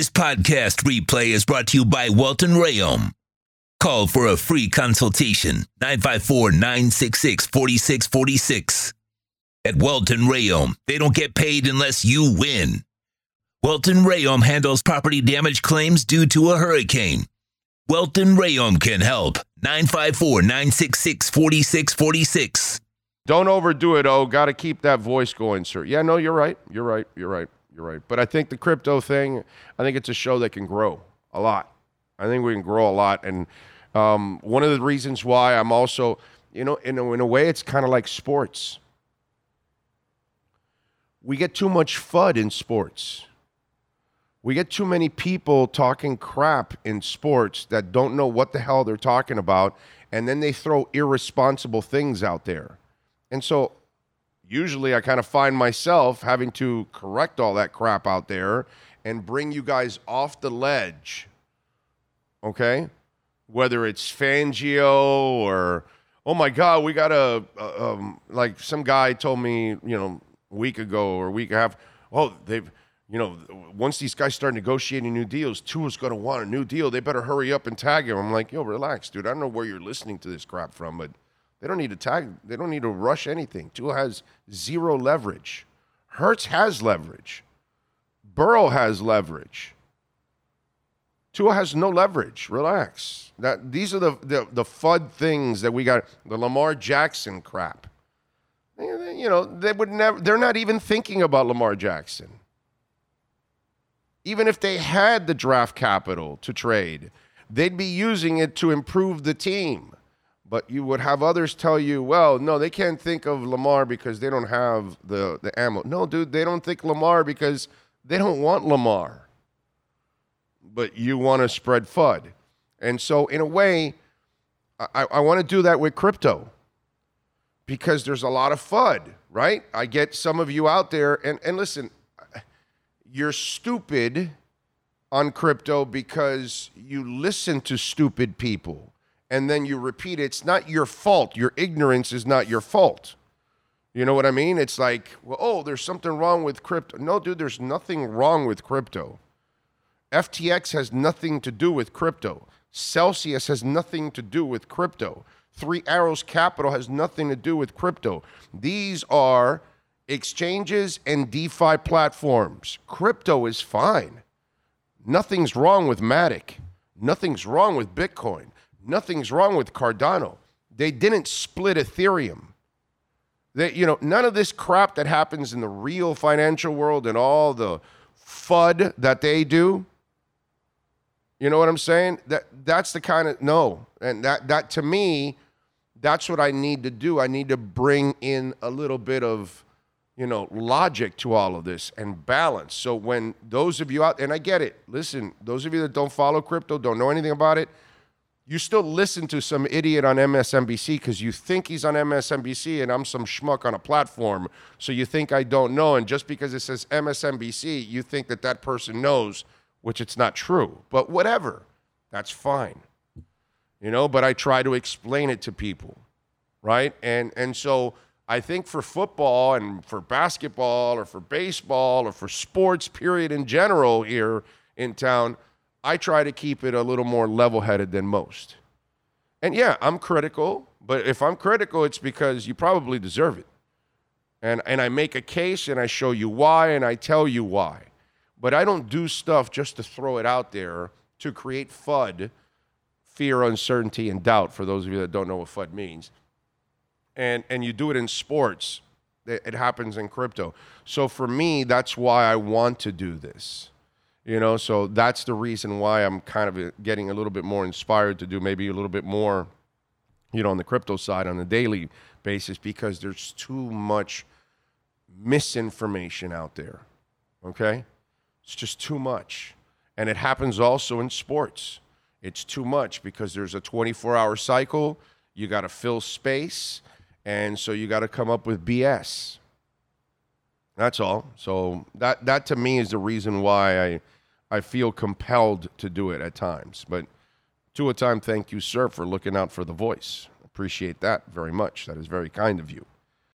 This podcast replay is brought to you by Welton Rayom. Call for a free consultation 954 966 4646. At Welton Rayom, they don't get paid unless you win. Welton Rayom handles property damage claims due to a hurricane. Welton Rayom can help. 954 966 4646. Don't overdo it, oh. Got to keep that voice going, sir. Yeah, no, you're right. You're right. You're right. You're right. But I think the crypto thing, I think it's a show that can grow a lot. I think we can grow a lot. And um, one of the reasons why I'm also, you know, in a, in a way, it's kind of like sports. We get too much FUD in sports. We get too many people talking crap in sports that don't know what the hell they're talking about, and then they throw irresponsible things out there. And so usually I kind of find myself having to correct all that crap out there and bring you guys off the ledge. Okay? Whether it's Fangio or, oh my God, we got a, uh, um, like some guy told me, you know, a week ago or a week and a half, oh, they've, you know, once these guys start negotiating new deals, Tua's going to want a new deal. They better hurry up and tag him. I'm like, yo, relax, dude. I don't know where you're listening to this crap from, but they don't need to tag. They don't need to rush anything. Tua has zero leverage. Hurts has leverage. Burrow has leverage. Tua has no leverage. Relax. That these are the the, the FUD things that we got. The Lamar Jackson crap. You know, they would never. They're not even thinking about Lamar Jackson. Even if they had the draft capital to trade, they'd be using it to improve the team. But you would have others tell you, well, no, they can't think of Lamar because they don't have the, the ammo. No, dude, they don't think Lamar because they don't want Lamar. But you want to spread FUD. And so, in a way, I, I want to do that with crypto because there's a lot of FUD, right? I get some of you out there, and, and listen, you're stupid on crypto because you listen to stupid people and then you repeat it. It's not your fault. Your ignorance is not your fault. You know what I mean? It's like, well, oh, there's something wrong with crypto. No, dude, there's nothing wrong with crypto. FTX has nothing to do with crypto. Celsius has nothing to do with crypto. Three Arrows Capital has nothing to do with crypto. These are exchanges and DeFi platforms. Crypto is fine. Nothing's wrong with Matic. Nothing's wrong with Bitcoin. Nothing's wrong with Cardano. They didn't split Ethereum. They, you know, none of this crap that happens in the real financial world and all the FUD that they do. You know what I'm saying? That that's the kind of no. And that that to me, that's what I need to do. I need to bring in a little bit of, you know, logic to all of this and balance. So when those of you out and I get it. Listen, those of you that don't follow crypto, don't know anything about it, you still listen to some idiot on MSNBC because you think he's on MSNBC and I'm some schmuck on a platform. So you think I don't know. And just because it says MSNBC, you think that that person knows, which it's not true. But whatever, that's fine. You know, but I try to explain it to people, right? And and so I think for football and for basketball or for baseball or for sports period in general here in town, I try to keep it a little more level headed than most. And yeah, I'm critical, but if I'm critical, it's because you probably deserve it. And, and I make a case and I show you why and I tell you why. But I don't do stuff just to throw it out there to create FUD, fear, uncertainty, and doubt, for those of you that don't know what FUD means. And, and you do it in sports, it happens in crypto. So for me, that's why I want to do this. You know, so that's the reason why I'm kind of uh, getting a little bit more inspired to do maybe a little bit more, you know, on the crypto side on a daily basis because there's too much misinformation out there. Okay? It's just too much. And it happens also in sports. It's too much because there's a 24 hour cycle. You got to fill space. And so you got to come up with BS. That's all. So that that to me is the reason why I I feel compelled to do it at times. But to a time, thank you, sir, for looking out for the voice. Appreciate that very much. That is very kind of you.